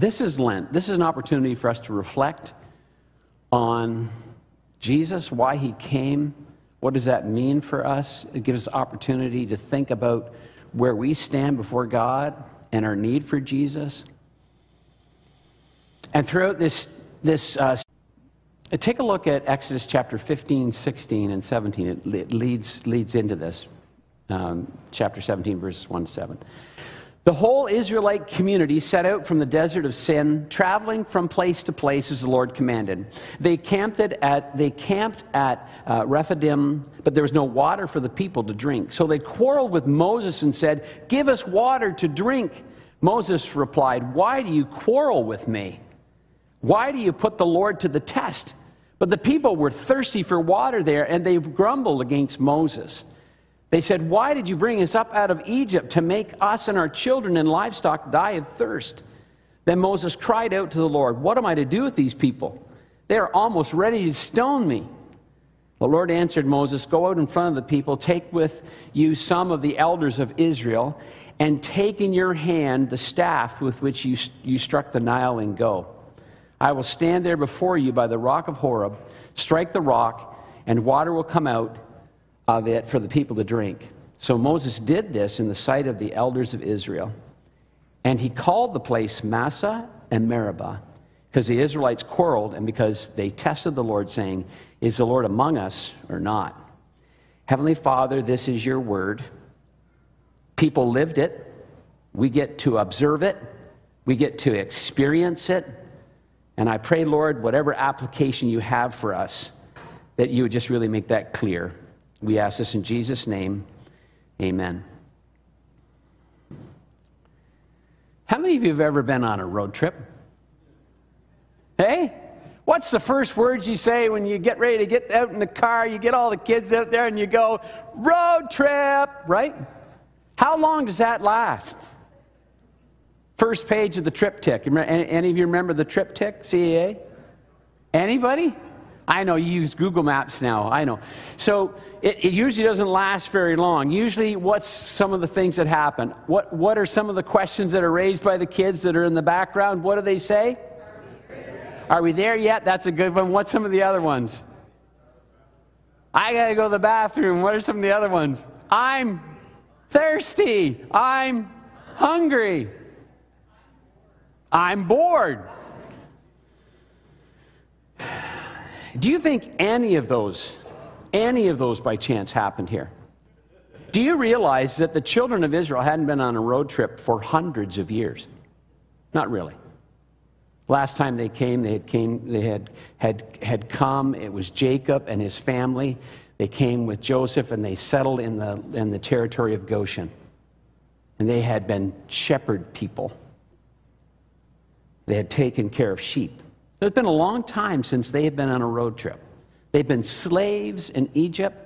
this is Lent. This is an opportunity for us to reflect on Jesus, why he came, what does that mean for us? It gives us opportunity to think about where we stand before God and our need for Jesus. And throughout this, this uh, take a look at Exodus chapter 15, 16, and 17. It leads, leads into this. Um, chapter 17, verses 1 to 7. The whole Israelite community set out from the desert of Sin, traveling from place to place as the Lord commanded. They camped at, they camped at uh, Rephidim, but there was no water for the people to drink. So they quarreled with Moses and said, Give us water to drink. Moses replied, Why do you quarrel with me? Why do you put the Lord to the test? But the people were thirsty for water there, and they grumbled against Moses. They said, Why did you bring us up out of Egypt to make us and our children and livestock die of thirst? Then Moses cried out to the Lord, What am I to do with these people? They are almost ready to stone me. The Lord answered Moses, Go out in front of the people, take with you some of the elders of Israel, and take in your hand the staff with which you, you struck the Nile and go. I will stand there before you by the rock of Horeb, strike the rock, and water will come out of it for the people to drink. So Moses did this in the sight of the elders of Israel. And he called the place Massah and Meribah because the Israelites quarreled and because they tested the Lord, saying, Is the Lord among us or not? Heavenly Father, this is your word. People lived it. We get to observe it. We get to experience it. And I pray, Lord, whatever application you have for us, that you would just really make that clear. We ask this in Jesus' name. Amen. How many of you have ever been on a road trip? Hey? What's the first words you say when you get ready to get out in the car? You get all the kids out there and you go, road trip, right? How long does that last? First page of the TripTik. Any of you remember the TripTik, CAA? Anybody? I know you use Google Maps now. I know. So it, it, usually doesn't last very long. Usually, what's some of the things that happen? What, what are some of the questions that are raised by the kids that are in the background? What do they say? Are we there yet? That's a good one. What's some of the other ones? I got to go to the bathroom. What are some of the other ones? I'm thirsty. I'm hungry. I'm bored. Do you think any of those, any of those by chance happened here? Do you realize that the children of Israel hadn't been on a road trip for hundreds of years? Not really. Last time they came, they had, came, they had, had, had come. It was Jacob and his family. They came with Joseph and they settled in the, in the territory of Goshen. And they had been shepherd people. They had taken care of sheep. It's been a long time since they have been on a road trip. They've been slaves in Egypt.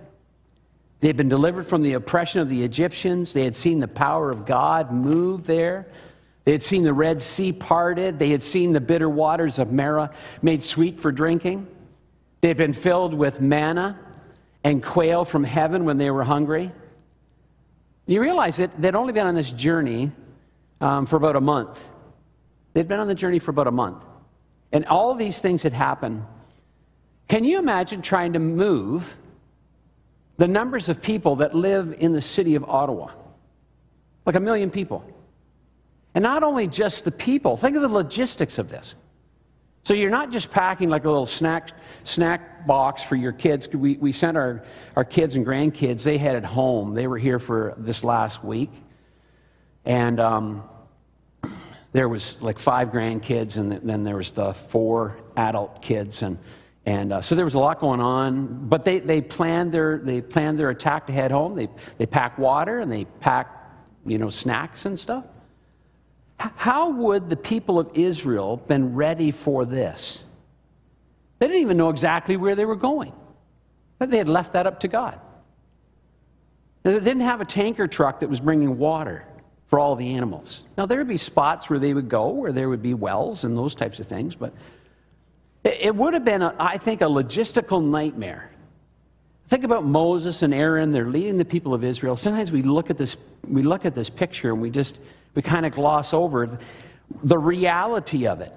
They had been delivered from the oppression of the Egyptians. They had seen the power of God move there. They had seen the Red Sea parted. They had seen the bitter waters of Marah made sweet for drinking. They had been filled with manna and quail from heaven when they were hungry. You realize that they'd only been on this journey um, for about a month. They'd been on the journey for about a month. And all these things had happened. Can you imagine trying to move the numbers of people that live in the city of Ottawa? Like a million people. And not only just the people, think of the logistics of this. So you're not just packing like a little snack, snack box for your kids. We, we sent our, our kids and grandkids, they headed home. They were here for this last week. And um, there was like five grandkids, and then there was the four adult kids, and and uh, so there was a lot going on. But they, they planned their they planned their attack to head home. They they pack water and they pack you know snacks and stuff. How would the people of Israel been ready for this? They didn't even know exactly where they were going. They had left that up to God. They didn't have a tanker truck that was bringing water for all the animals. Now, there would be spots where they would go, where there would be wells and those types of things, but it would have been, a, I think, a logistical nightmare. Think about Moses and Aaron, they're leading the people of Israel. Sometimes we look at this, we look at this picture and we just, we kind of gloss over. the reality of it.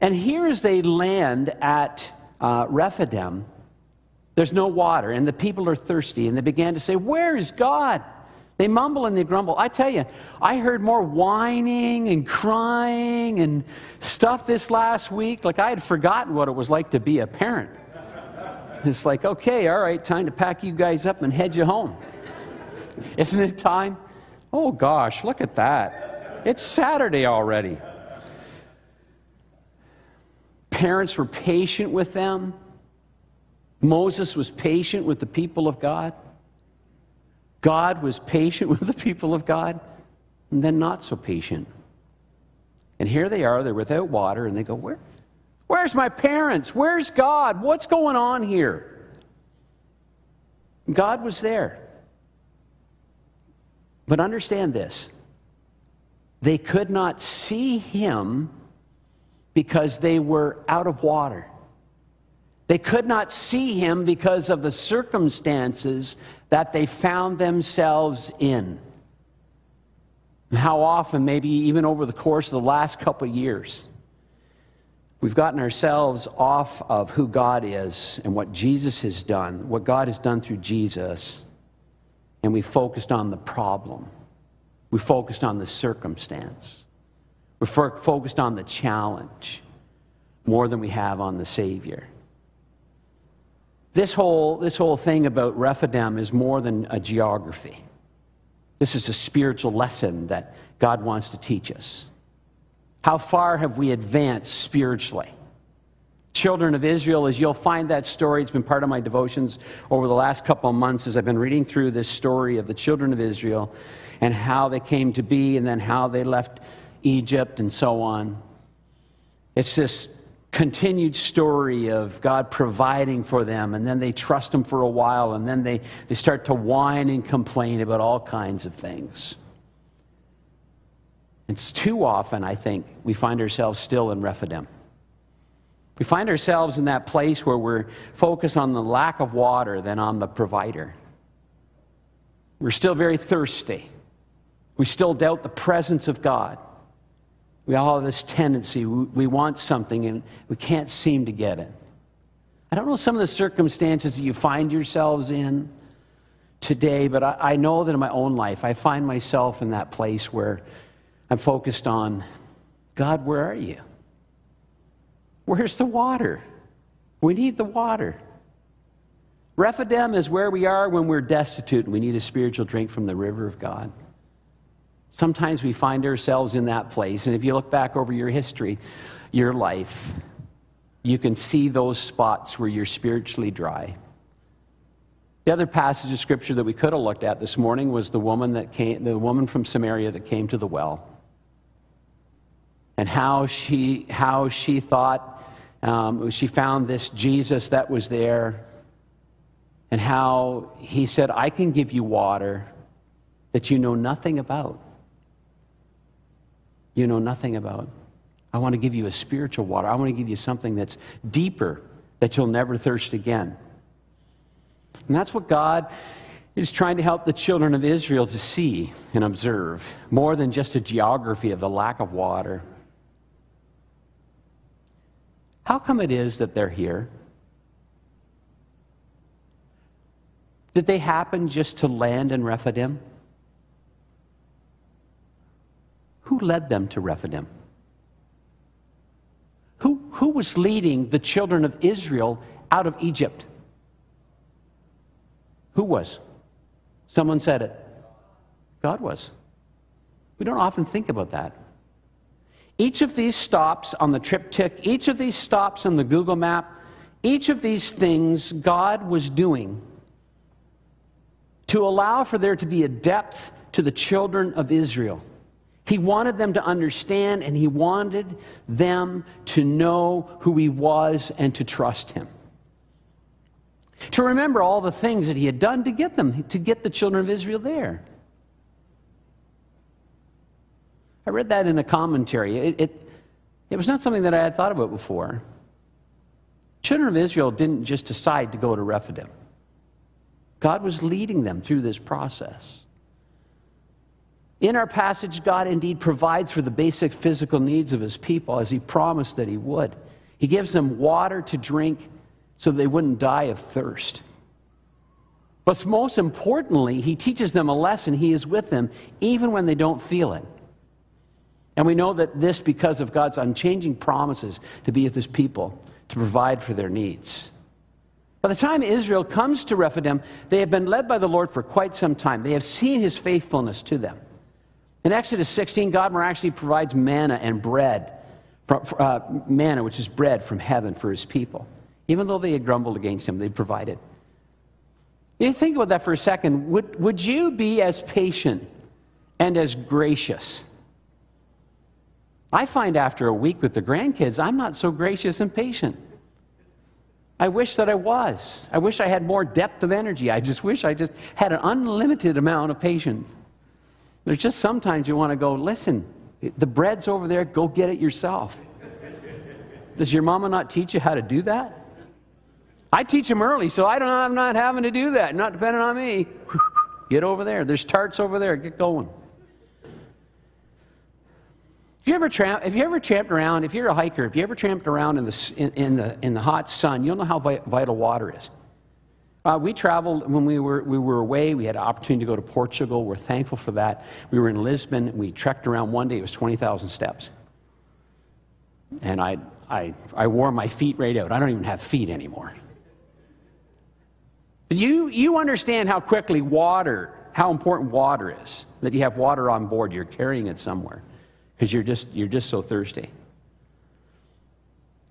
And here, as they land at uh, Rephidim, there's no water, and the people are thirsty, and they began to say, Where is God? They mumble and they grumble. I tell you, I heard more whining and crying and stuff this last week. Like I had forgotten what it was like to be a parent. It's like, okay, all right, time to pack you guys up and head you home. Isn't it time? Oh gosh, look at that. It's Saturday already. Parents were patient with them. Moses was patient with the people of God. God was patient with the people of God, and then not so patient. And here they are, they're without water, and they go, Where? Where's my parents? Where's God? What's going on here? God was there. But understand this they could not see him because they were out of water. They could not see him because of the circumstances that they found themselves in. How often, maybe even over the course of the last couple years, we've gotten ourselves off of who God is and what Jesus has done, what God has done through Jesus, and we focused on the problem. We focused on the circumstance. We focused on the challenge more than we have on the Savior. This whole, this whole thing about Rephidim is more than a geography. This is a spiritual lesson that God wants to teach us. How far have we advanced spiritually? Children of Israel, as you'll find that story, it's been part of my devotions over the last couple of months as I've been reading through this story of the children of Israel and how they came to be and then how they left Egypt and so on. It's this continued story of God providing for them, and then they trust Him for a while, and then they, they start to whine and complain about all kinds of things. It's too often, I think, we find ourselves still in Rephidim. We find ourselves in that place where we're focused on the lack of water than on the provider. We're still very thirsty. We still doubt the presence of God. We all have this tendency, we want something and we can't seem to get it. I don't know some of the circumstances that you find yourselves in today, but I, know that in my own life, I find myself in that place where I'm focused on God, where are you? Where's the water? We need the water. Rephidim is where we are when we're destitute and we need a spiritual drink from the river of God. Sometimes we find ourselves in that place. And if you look back over your history, your life, you can see those spots where you're spiritually dry. The other passage of scripture that we could have looked at this morning was the woman that came, the woman from Samaria that came to the well, and how she how she thought um, she found this Jesus that was there, and how he said, "I can give you water that you know nothing about." You know nothing about. I want to give you a spiritual water. I want to give you something that's deeper, that you'll never thirst again. And that's what God is trying to help the children of Israel to see and observe, more than just a geography of the lack of water. How come it is that they're here? Did they happen just to land in Rephidim? Who led them to Rephidim? Who, who was leading the children of Israel out of Egypt? Who was? Someone said it. God was. We don't often think about that. Each of these stops on the TripTik, each of these stops on the Google map, each of these things God was doing to allow for there to be a depth to the children of Israel. He wanted them to understand and he wanted them to know who he was and to trust him. To remember all the things that he had done to get them, to get the children of Israel there. I read that in a commentary. It, it, it was not something that I had thought about before. Children of Israel didn't just decide to go to Rephidim. God was leading them through this process. In our passage, God indeed provides for the basic physical needs of his people as he promised that he would. He gives them water to drink so they wouldn't die of thirst. But most importantly, he teaches them a lesson. He is with them even when they don't feel it. And we know that this because of God's unchanging promises to be with his people, to provide for their needs. By the time Israel comes to Rephidim, they have been led by the Lord for quite some time. They have seen his faithfulness to them. In Exodus 16, God miraculously provides manna and bread, uh, manna, which is bread from heaven for his people. Even though they had grumbled against him, they provided. You think about that for a second. Would, would you be as patient and as gracious? I find after a week with the grandkids, I'm not so gracious and patient. I wish that I was. I wish I had more depth of energy. I just wish I just had an unlimited amount of patience. There's just sometimes you want to go, listen, the bread's over there, go get it yourself. Does your mama not teach you how to do that? I teach them early, so I don't, I'm not having to do that, not depending on me. Get over there. There's tarts over there. Get going. If you ever tramp, if you ever tramped around, if you're a hiker, if you ever tramped around in the, in, in the, in the hot sun, you'll know how vital water is. Uh, we traveled when we were, we were away. We had an opportunity to go to Portugal. We're thankful for that. We were in Lisbon. We trekked around one day. It was 20,000 steps. And I, I, I wore my feet right out. I don't even have feet anymore. You, you understand how quickly water, how important water is, that you have water on board, you're carrying it somewhere because you're just, you're just so thirsty.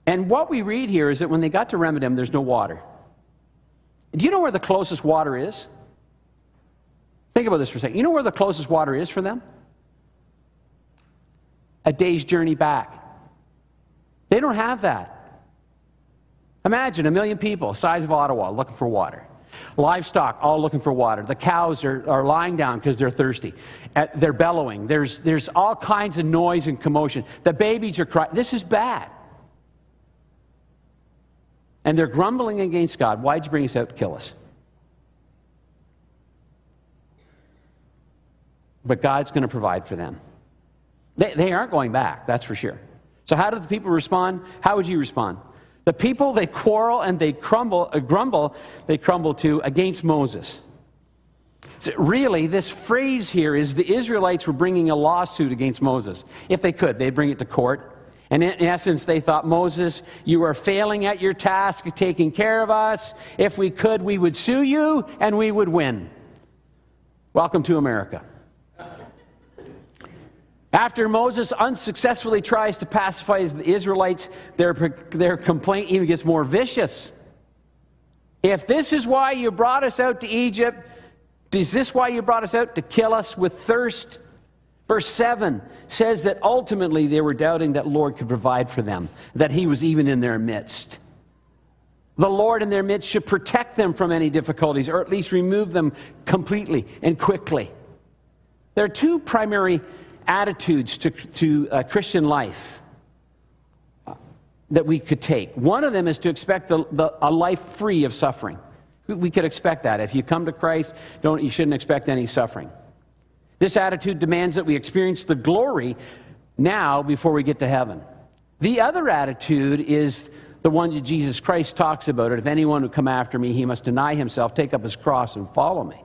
And what we read here is that when they got to Rephidim, there's no water. Do you know where the closest water is? Think about this for a second. You know where the closest water is for them? A day's journey back. They don't have that. Imagine a million people, size of Ottawa, looking for water. Livestock, all looking for water. The cows are, are lying down because they're thirsty. At, they're bellowing. There's, there's all kinds of noise and commotion. The babies are crying. This is bad. And they're grumbling against God. Why'd you bring us out to kill us? But God's going to provide for them. They, they aren't going back, that's for sure. So, how do the people respond? How would you respond? The people they quarrel and they crumble, uh, grumble, they crumble to against Moses. So really, this phrase here is the Israelites were bringing a lawsuit against Moses. If they could, they'd bring it to court. And in essence, they thought, Moses, you are failing at your task of taking care of us. If we could, we would sue you and we would win. Welcome to America. After Moses unsuccessfully tries to pacify the Israelites, their, their complaint even gets more vicious. If this is why you brought us out to Egypt, is this why you brought us out? To kill us with thirst? Verse 7 says that ultimately they were doubting that Lord could provide for them, that He was even in their midst. The Lord in their midst should protect them from any difficulties, or at least remove them completely and quickly. There are two primary attitudes to, to uh, Christian life that we could take. One of them is to expect the, the, a life free of suffering. We could expect that. If you come to Christ, don't, you shouldn't expect any suffering. This attitude demands that we experience the glory now before we get to heaven. The other attitude is the one that Jesus Christ talks about it. If anyone would come after me, he must deny himself, take up his cross, and follow me.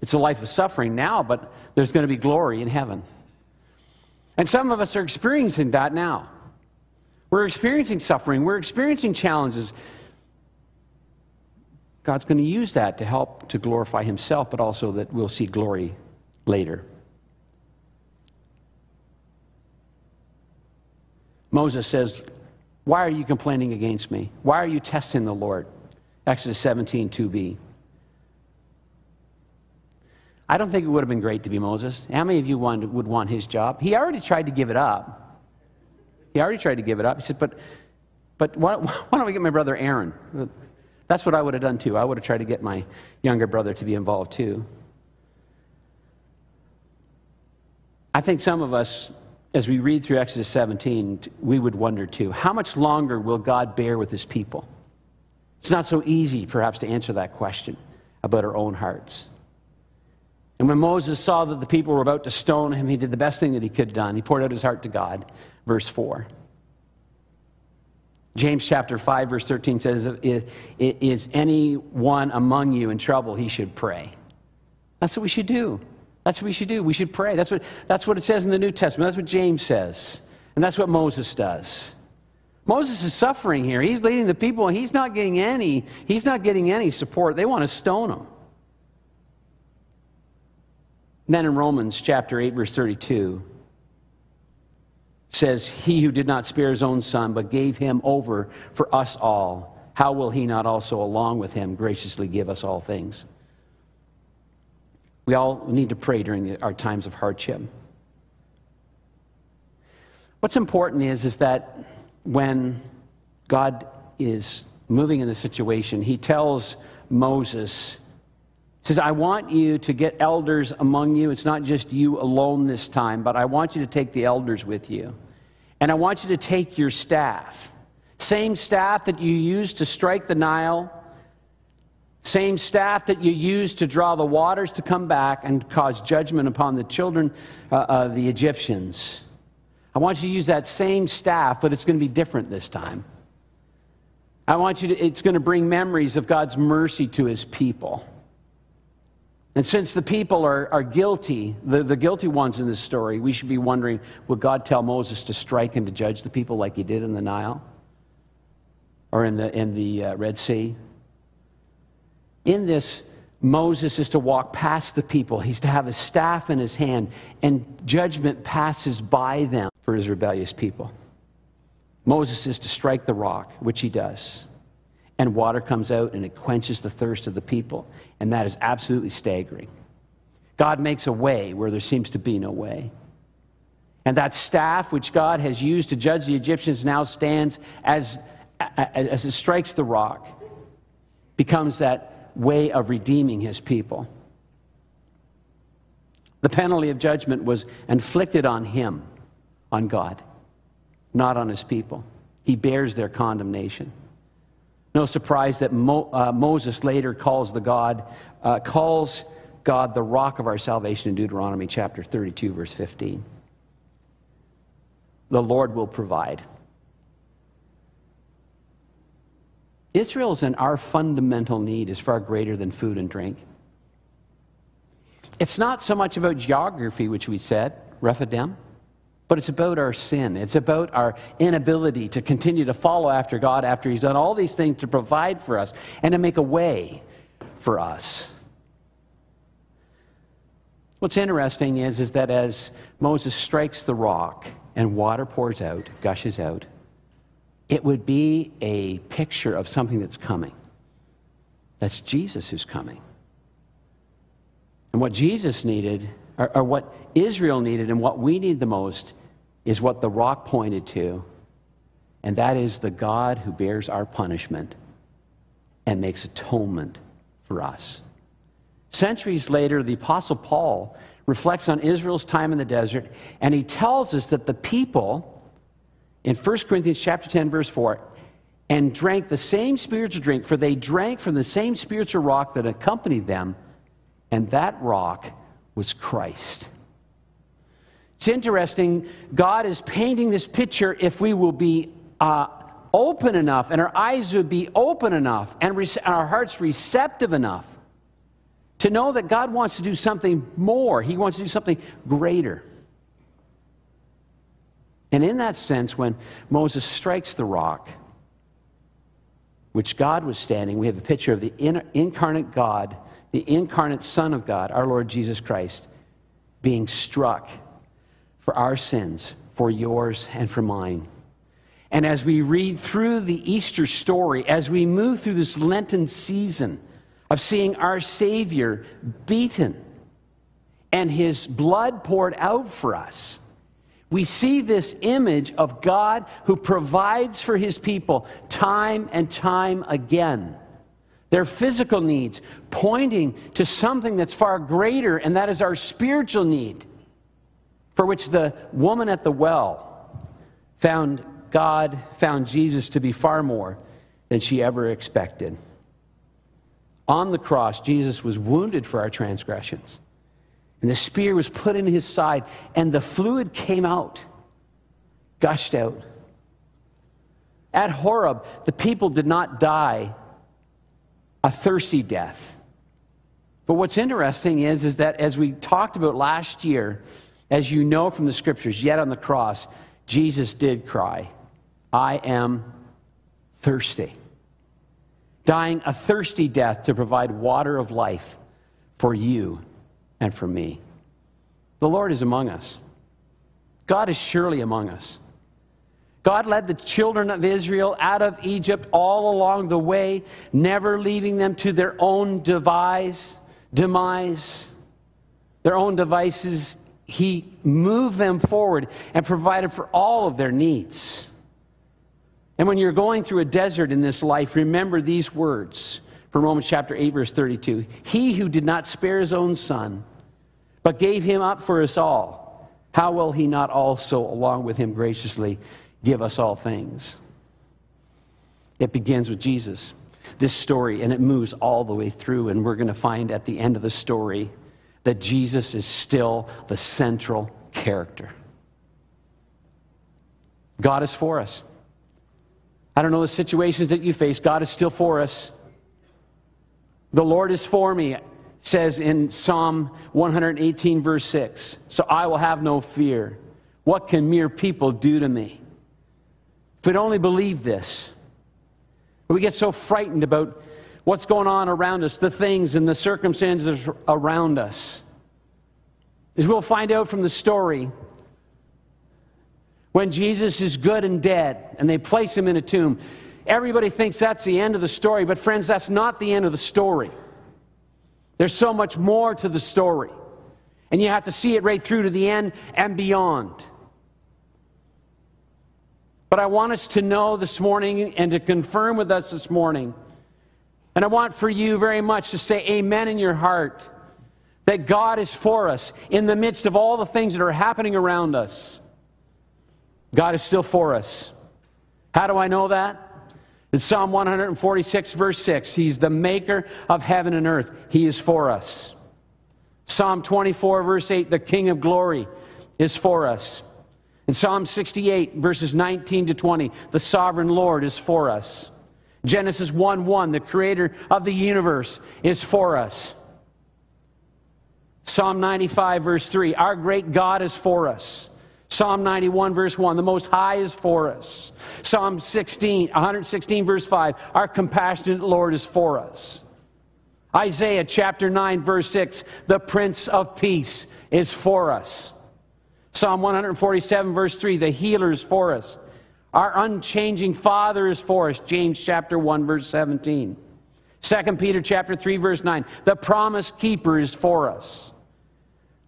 It's a life of suffering now, but there's going to be glory in heaven. And some of us are experiencing that now. We're experiencing suffering, we're experiencing challenges. God's going to use that to help to glorify Himself, but also that we'll see glory later. Moses says, Why are you complaining against me? Why are you testing the Lord? Exodus 17, 2b. I don't think it would have been great to be Moses. How many of you would want his job? He already tried to give it up. He already tried to give it up. He said, But, but why, why don't we get my brother Aaron? That's what I would have done too. I would have tried to get my younger brother to be involved too. I think some of us, as we read through Exodus 17, we would wonder too how much longer will God bear with his people? It's not so easy, perhaps, to answer that question about our own hearts. And when Moses saw that the people were about to stone him, he did the best thing that he could have done. He poured out his heart to God. Verse 4. James chapter 5, verse 13 says, Is anyone among you in trouble? He should pray. That's what we should do. That's what we should do. We should pray. That's what, that's what it says in the New Testament. That's what James says. And that's what Moses does. Moses is suffering here. He's leading the people, and he's not getting any, he's not getting any support. They want to stone him. Then in Romans chapter 8, verse 32, says, He who did not spare his own son, but gave him over for us all, how will he not also, along with him, graciously give us all things? We all need to pray during our times of hardship. What's important is, is that when God is moving in the situation, he tells Moses, says, I want you to get elders among you. It's not just you alone this time, but I want you to take the elders with you. And I want you to take your staff. Same staff that you used to strike the Nile, same staff that you used to draw the waters to come back and cause judgment upon the children uh, of the Egyptians. I want you to use that same staff, but it's going to be different this time. I want you to, it's going to bring memories of God's mercy to his people. And since the people are, are guilty, the, the guilty ones in this story, we should be wondering would God tell Moses to strike and to judge the people like he did in the Nile or in the, in the uh, Red Sea? In this, Moses is to walk past the people. He's to have his staff in his hand, and judgment passes by them for his rebellious people. Moses is to strike the rock, which he does and water comes out and it quenches the thirst of the people. And that is absolutely staggering. God makes a way where there seems to be no way. And that staff which God has used to judge the Egyptians now stands as, as it strikes the rock, becomes that way of redeeming his people. The penalty of judgment was inflicted on him, on God, not on his people. He bears their condemnation. No surprise that Mo, uh, Moses later calls the God, uh, calls God the rock of our salvation in Deuteronomy chapter 32, verse 15. The Lord will provide. Israel's and our fundamental need is far greater than food and drink. It's not so much about geography, which we said, Rephidim. But it's about our sin. It's about our inability to continue to follow after God after He's done all these things to provide for us and to make a way for us. What's interesting is, is that as Moses strikes the rock and water pours out, gushes out, it would be a picture of something that's coming. That's Jesus who's coming. And what Jesus needed, or, or, what Israel needed, and what we need the most, is what the rock pointed to, and that is the God who bears our punishment and makes atonement for us. Centuries later, the Apostle Paul reflects on Israel's time in the desert, and he tells us that the people, in 1 Corinthians chapter 10, verse 4, and drank the same spiritual drink, for they drank from the same spiritual rock that accompanied them, and that rock was Christ. It's interesting. God is painting this picture if we will be uh, open enough and our eyes would be open enough and re- our hearts receptive enough to know that God wants to do something more. He wants to do something greater. And in that sense, when Moses strikes the rock, which God was standing, we have a picture of the in- incarnate God, the incarnate Son of God, our Lord Jesus Christ, being struck for our sins, for yours and for mine. And as we read through the Easter story, as we move through this Lenten season of seeing our Savior beaten and his blood poured out for us, we see this image of God who provides for his people time and time again. Their physical needs pointing to something that's far greater, and that is our spiritual need for which the woman at the well found God, found Jesus to be far more than she ever expected. On the cross, Jesus was wounded for our transgressions, And the spear was put in his side, and the fluid came out, gushed out. At Horeb, the people did not die a thirsty death. But what's interesting is, is that as we talked about last year, as you know from the scriptures, yet on the cross, Jesus did cry, I am thirsty. Dying a thirsty death to provide water of life for you and for me. The Lord is among us. God is surely among us. God led the children of Israel out of Egypt all along the way, never leaving them to their own devise, demise, their own devices. He moved them forward and provided for all of their needs. And when you're going through a desert in this life, remember these words from Romans chapter 8, verse 32. He who did not spare his own son, but gave him up for us all, how will he not also, along with him, graciously give us all things? It begins with Jesus, this story, and it moves all the way through. And we're going to find at the end of the story that Jesus is still the central character. God is for us. I don't know the situations that you face, God is still for us. The Lord is for me, says in Psalm 118, verse 6. So I will have no fear. What can mere people do to me? If we'd only believe this, we get so frightened about what's going on around us, the things and the circumstances around us. As we'll find out from the story, when Jesus is good and dead and they place him in a tomb, Everybody thinks that's the end of the story, but friends, that's not the end of the story. There's so much more to the story. And you have to see it right through to the end and beyond. But I want us to know this morning and to confirm with us this morning, and I want for you very much to say amen in your heart that God is for us in the midst of all the things that are happening around us. God is still for us. How do I know that? In Psalm 146, verse 6, He's the maker of heaven and earth. He is for us. Psalm 24, verse 8, the King of glory is for us. In Psalm 68, verses 19 to 20, the sovereign Lord is for us. Genesis 1 1, the creator of the universe is for us. Psalm 95, verse 3, our great God is for us. Psalm 91, verse 1, the Most High is for us. Psalm 16, 116, verse 5, our compassionate Lord is for us. Isaiah chapter 9, verse 6, the Prince of Peace is for us. Psalm 147, verse 3, the healer is for us. Our unchanging Father is for us. James chapter 1, verse 17. 2 Peter chapter 3, verse 9, the promise keeper is for us.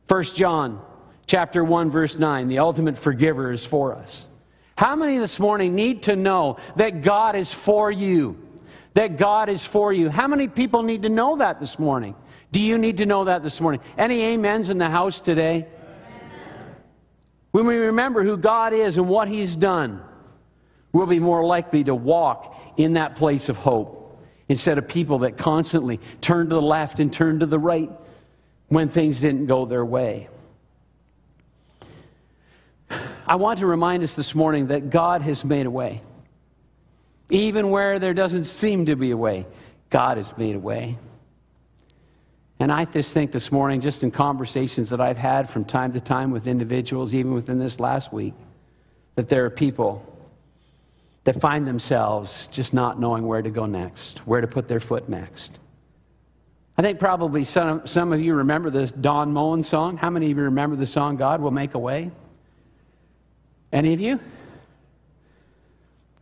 1 John chapter 1, verse 9. The ultimate forgiver is for us. How many this morning need to know that God is for you? That God is for you. How many people need to know that this morning? Do you need to know that this morning? Any amens in the house today? When we remember who God is and what He's done, we'll be more likely to walk in that place of hope instead of people that constantly turn to the left and turn to the right when things didn't go their way. I want to remind us this morning that God has made a way. Even where there doesn't seem to be a way, God has made a way. And I just think this morning, just in conversations that I've had from time to time with individuals, even within this last week, that there are people that find themselves just not knowing where to go next, where to put their foot next. I think probably some, some of you remember this Don Moen song. How many of you remember the song God Will Make a Way? Any of you?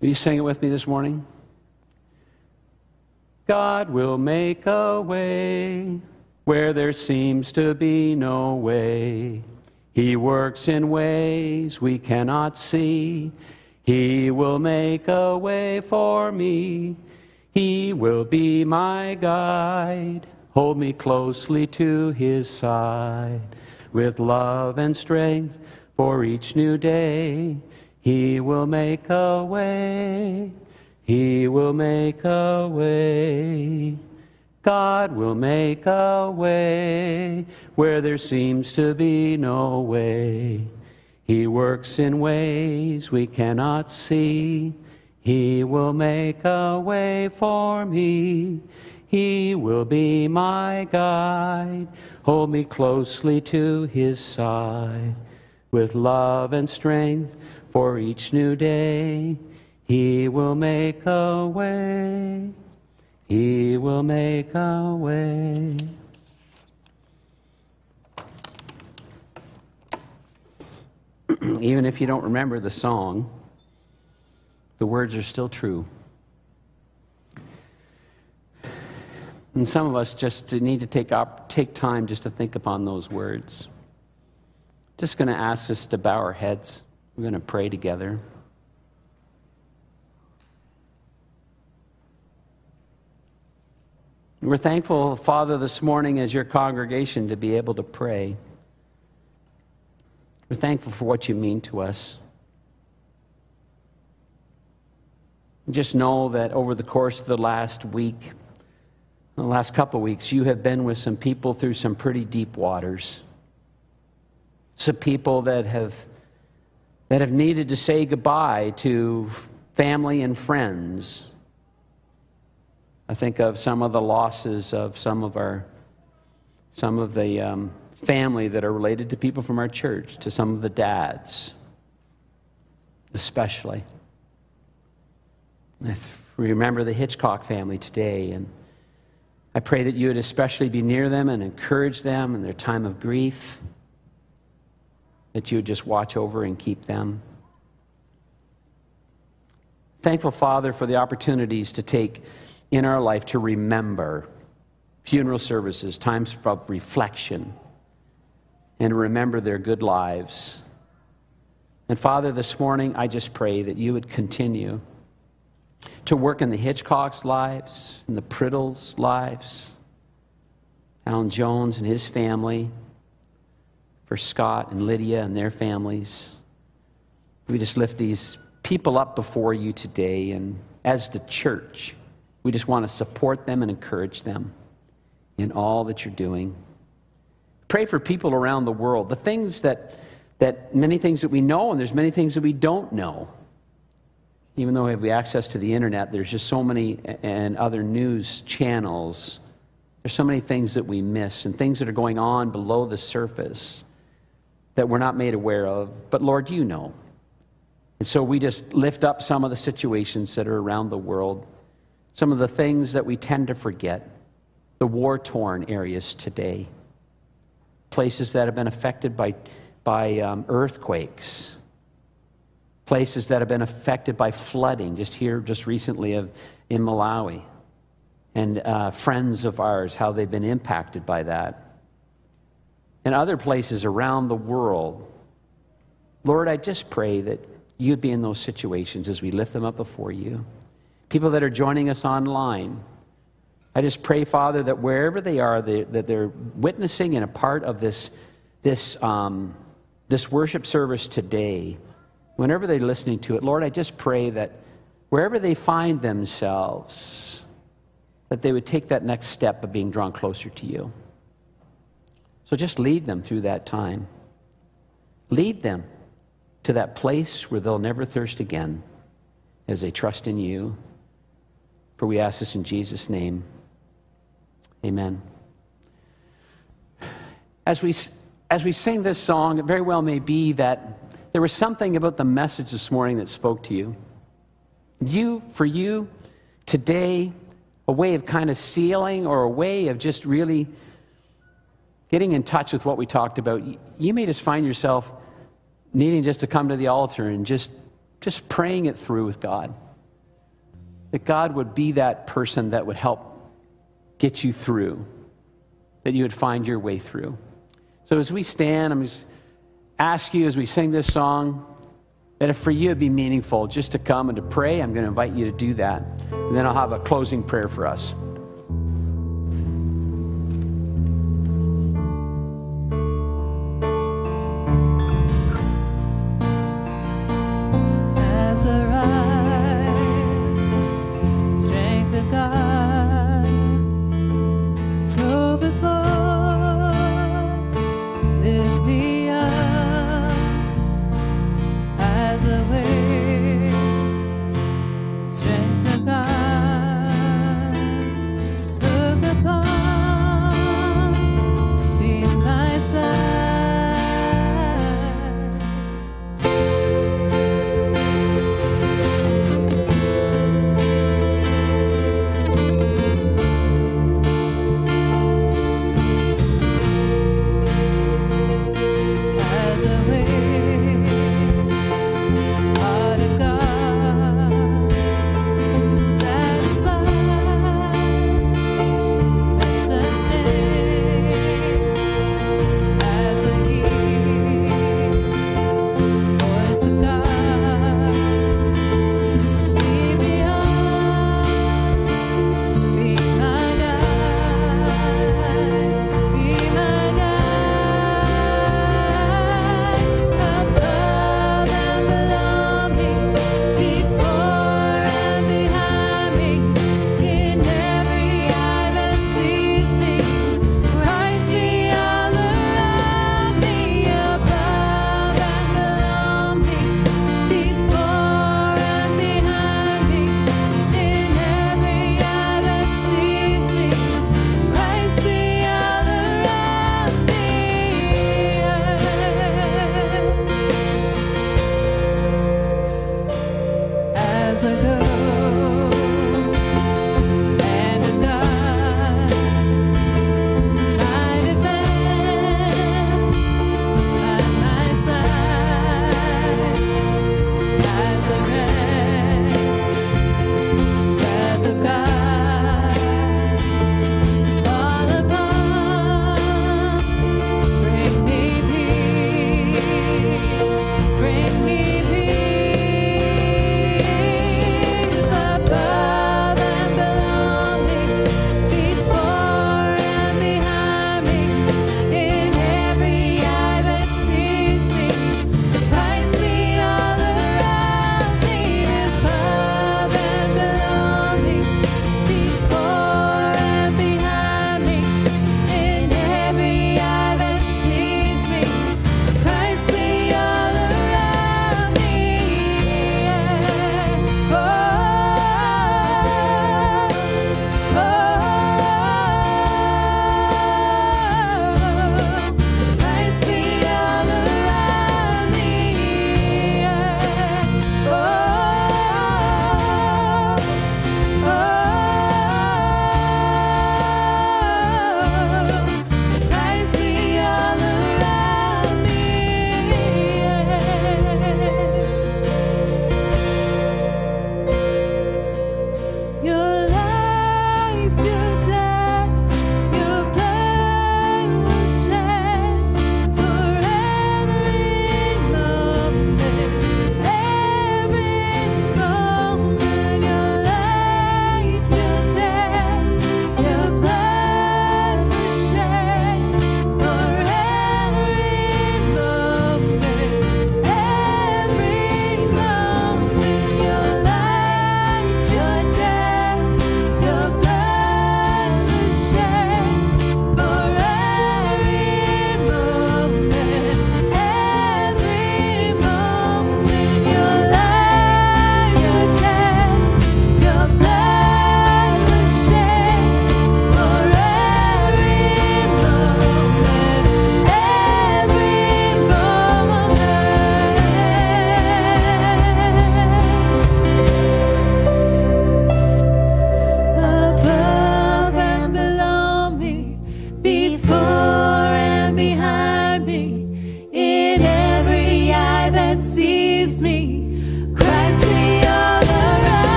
Will you sing it with me this morning? God will make a way where there seems to be no way. He works in ways we cannot see. He will make a way for me. He will be my guide. Hold me closely to his side with love and strength for each new day, He will make a way. He will make a way. God will make a way where there seems to be no way. He works in ways we cannot see. He will make a way for me. He will be my guide. Hold me closely to his side with love and strength for each new day. He will make a way. He will make a way. Even if you don't remember the song, the words are still true. And some of us just need to take, up, take time just to think upon those words. Just going to ask us to bow our heads. We're going to pray together. We're thankful, Father, this morning as your congregation to be able to pray. We're thankful for what you mean to us. Just know that over the course of the last week, the last couple of weeks, you have been with some people through some pretty deep waters. Some people that have, that have needed to say goodbye to family and friends I think of some of the losses of some of our, some of the um, family that are related to people from our church, to some of the dads, especially. I remember the Hitchcock family today, and I pray that you would especially be near them and encourage them in their time of grief, that you would just watch over and keep them. Thankful, Father, for the opportunities to take in our life to remember funeral services, times of reflection, and remember their good lives. And Father, this morning, I just pray that you would continue to work in the Hitchcock's lives, in the Priddles' lives, Alan Jones and his family, for Scott and Lydia and their families. We just lift these people up before you today, and as the church, we just want to support them and encourage them in all that you're doing. Pray for people around the world. The things that, that many things that we know, and there's many things that we don't know. Even though we have access to the internet, there's just so many and other news channels. There's so many things that we miss and things that are going on below the surface that we're not made aware of. But Lord, you know. And so we just lift up some of the situations that are around the world some of the things that we tend to forget, the war torn areas today, places that have been affected by, by um, earthquakes, places that have been affected by flooding, just here, just recently of, in Malawi, and uh, friends of ours, how they've been impacted by that. And other places around the world. Lord, I just pray that you'd be in those situations as we lift them up before you people that are joining us online. I just pray, Father, that wherever they are, they, that they're witnessing and a part of this, this, um, this worship service today, whenever they're listening to it, Lord, I just pray that wherever they find themselves, that they would take that next step of being drawn closer to you. So just lead them through that time. Lead them to that place where they'll never thirst again as they trust in you for we ask this in Jesus' name. Amen. As we, as we sing this song, it very well may be that there was something about the message this morning that spoke to you. You, for you, today, a way of kind of sealing or a way of just really getting in touch with what we talked about. You may just find yourself needing just to come to the altar and just, just praying it through with God that God would be that person that would help get you through, that you would find your way through. So as we stand, I'm just ask you as we sing this song that if for you it'd be meaningful just to come and to pray, I'm going to invite you to do that. And then I'll have a closing prayer for us.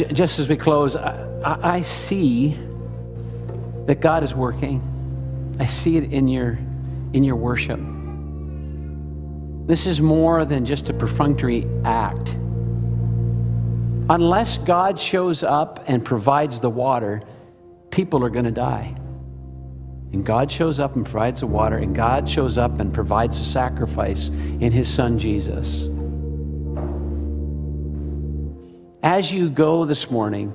J- just as we close, I, I, see that God is working. I see it in your, in your worship. This is more than just a perfunctory act. Unless God shows up and provides the water, people are going to die. And God shows up and provides the water, and God shows up and provides the sacrifice in His Son Jesus. As you go this morning,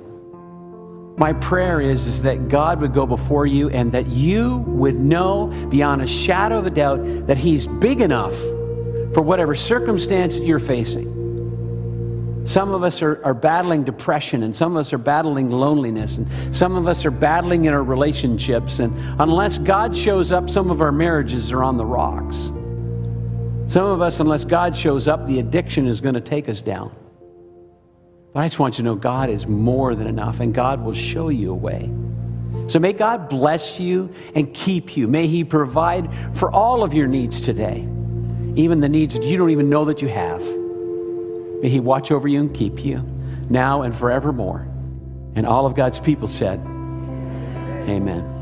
my prayer is, is that God would go before you and that you would know beyond a shadow of a doubt that He's big enough for whatever circumstance you're facing. Some of us are, are battling depression, and some of us are battling loneliness, and some of us are battling in our relationships. And unless God shows up, some of our marriages are on the rocks. Some of us, unless God shows up, the addiction is going to take us down. But I just want you to know God is more than enough, and God will show you a way. So may God bless you and keep you. May He provide for all of your needs today, even the needs that you don't even know that you have. May He watch over you and keep you now and forevermore. And all of God's people said, Amen.